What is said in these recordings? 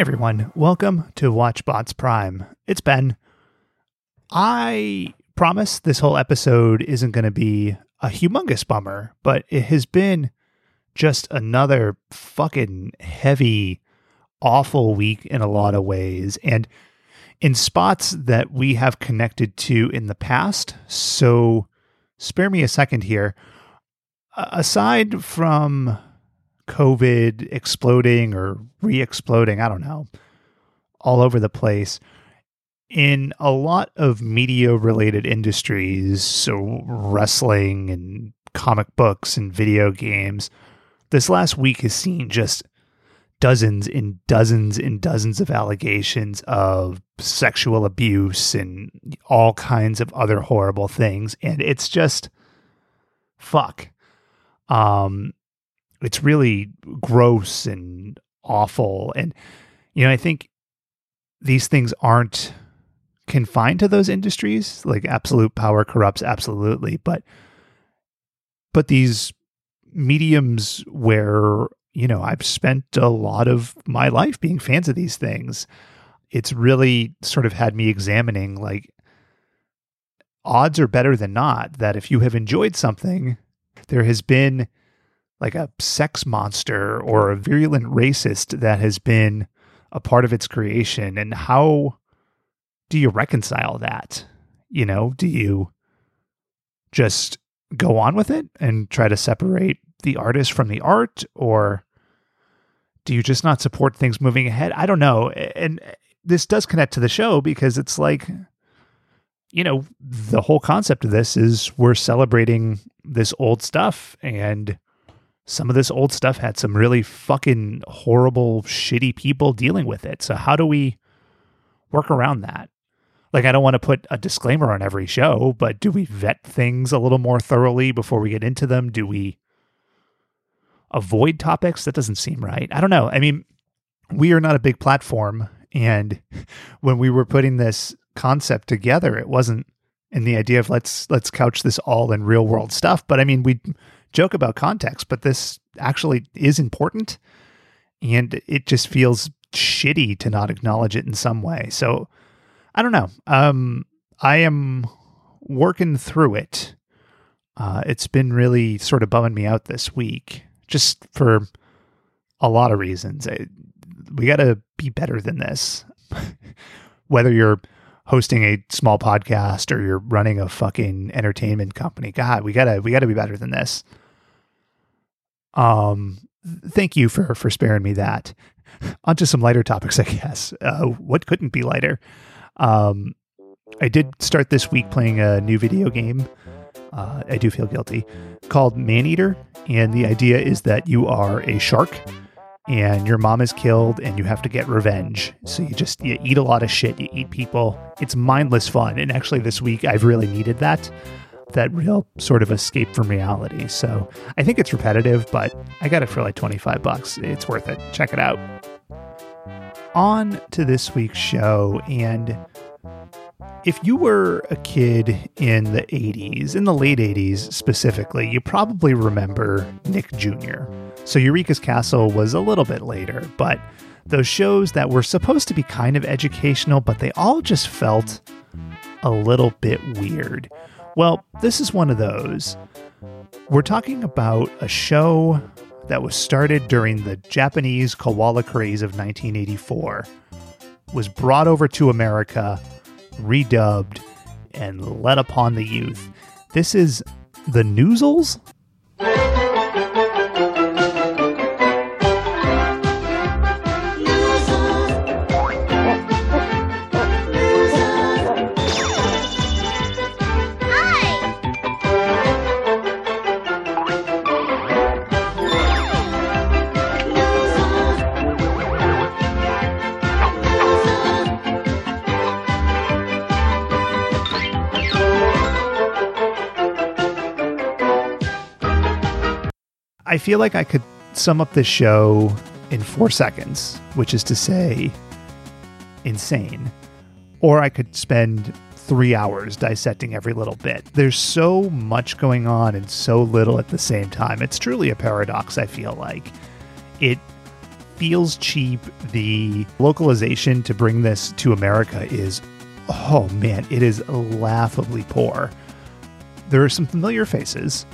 Hi, everyone. Welcome to WatchBots Prime. It's Ben. I promise this whole episode isn't going to be a humongous bummer, but it has been just another fucking heavy, awful week in a lot of ways. And in spots that we have connected to in the past. So spare me a second here. Aside from COVID exploding or re exploding, I don't know, all over the place, in a lot of media related industries, so wrestling and comic books and video games, this last week has seen just dozens and dozens and dozens of allegations of sexual abuse and all kinds of other horrible things and it's just fuck. Um it's really gross and awful and you know i think these things aren't confined to those industries like absolute power corrupts absolutely but but these mediums where you know, I've spent a lot of my life being fans of these things. It's really sort of had me examining like odds are better than not that if you have enjoyed something, there has been like a sex monster or a virulent racist that has been a part of its creation. And how do you reconcile that? You know, do you just go on with it and try to separate the artist from the art or do you just not support things moving ahead? I don't know. And uh, this does connect to the show because it's like you know, the whole concept of this is we're celebrating this old stuff and some of this old stuff had some really fucking horrible shitty people dealing with it. So how do we work around that? Like I don't want to put a disclaimer on every show, but do we vet things a little more thoroughly before we get into them? Do we avoid topics. That doesn't seem right. I don't know. I mean, we are not a big platform. And when we were putting this concept together, it wasn't in the idea of let's let's couch this all in real world stuff. But I mean, we joke about context, but this actually is important, and it just feels shitty to not acknowledge it in some way. So I don't know. Um, I am working through it. Uh, it's been really sort of bumming me out this week just for a lot of reasons. I, we got to be better than this. Whether you're hosting a small podcast or you're running a fucking entertainment company, God, we gotta we gotta be better than this. Um, thank you for for sparing me that. Onto some lighter topics, I guess. Uh, what couldn't be lighter? Um, I did start this week playing a new video game uh, I do feel guilty, called Maneater. And the idea is that you are a shark and your mom is killed and you have to get revenge. So you just you eat a lot of shit, you eat people. It's mindless fun. And actually this week I've really needed that that real sort of escape from reality. So I think it's repetitive, but I got it for like 25 bucks. It's worth it. Check it out. On to this week's show and if you were a kid in the 80s, in the late 80s specifically, you probably remember Nick Jr. So Eureka's Castle was a little bit later, but those shows that were supposed to be kind of educational, but they all just felt a little bit weird. Well, this is one of those. We're talking about a show that was started during the Japanese koala craze of 1984, was brought over to America redubbed, and let upon the youth. This is The Noozles? I feel like I could sum up this show in four seconds, which is to say, insane. Or I could spend three hours dissecting every little bit. There's so much going on and so little at the same time. It's truly a paradox, I feel like. It feels cheap. The localization to bring this to America is, oh man, it is laughably poor. There are some familiar faces,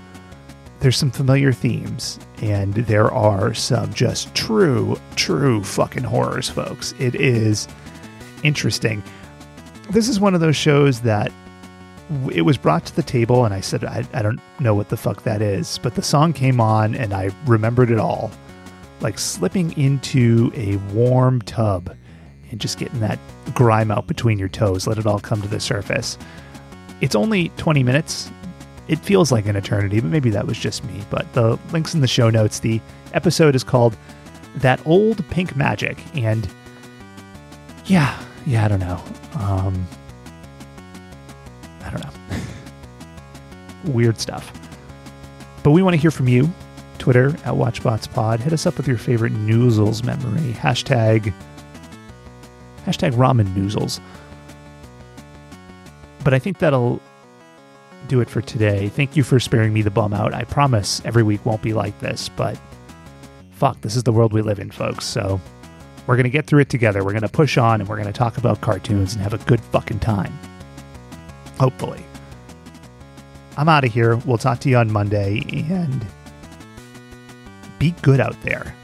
there's some familiar themes, and there are some just true, true fucking horrors, folks. It is interesting. This is one of those shows that it was brought to the table and I said, I, I don't know what the fuck that is. But the song came on and I remembered it all. Like slipping into a warm tub and just getting that grime out between your toes, let it all come to the surface. It's only 20 minutes. It feels like an eternity, but maybe that was just me. But the links in the show notes. The episode is called That Old Pink Magic. And yeah, yeah, I don't know. Um, I don't know. Weird stuff. But we want to hear from you. Twitter at WatchBotsPod. Hit us up with your favorite Noozles memory. Hashtag hashtag ramen noozles. But I think that'll do it for today. Thank you for sparing me the bum out. I promise every week won't be like this, but fuck, this is the world we live in, folks. So we're going to get through it together. We're going to push on and we're going to talk about cartoons and have a good fucking time. Hopefully. I'm out of here. We'll talk to you on Monday and be good out there.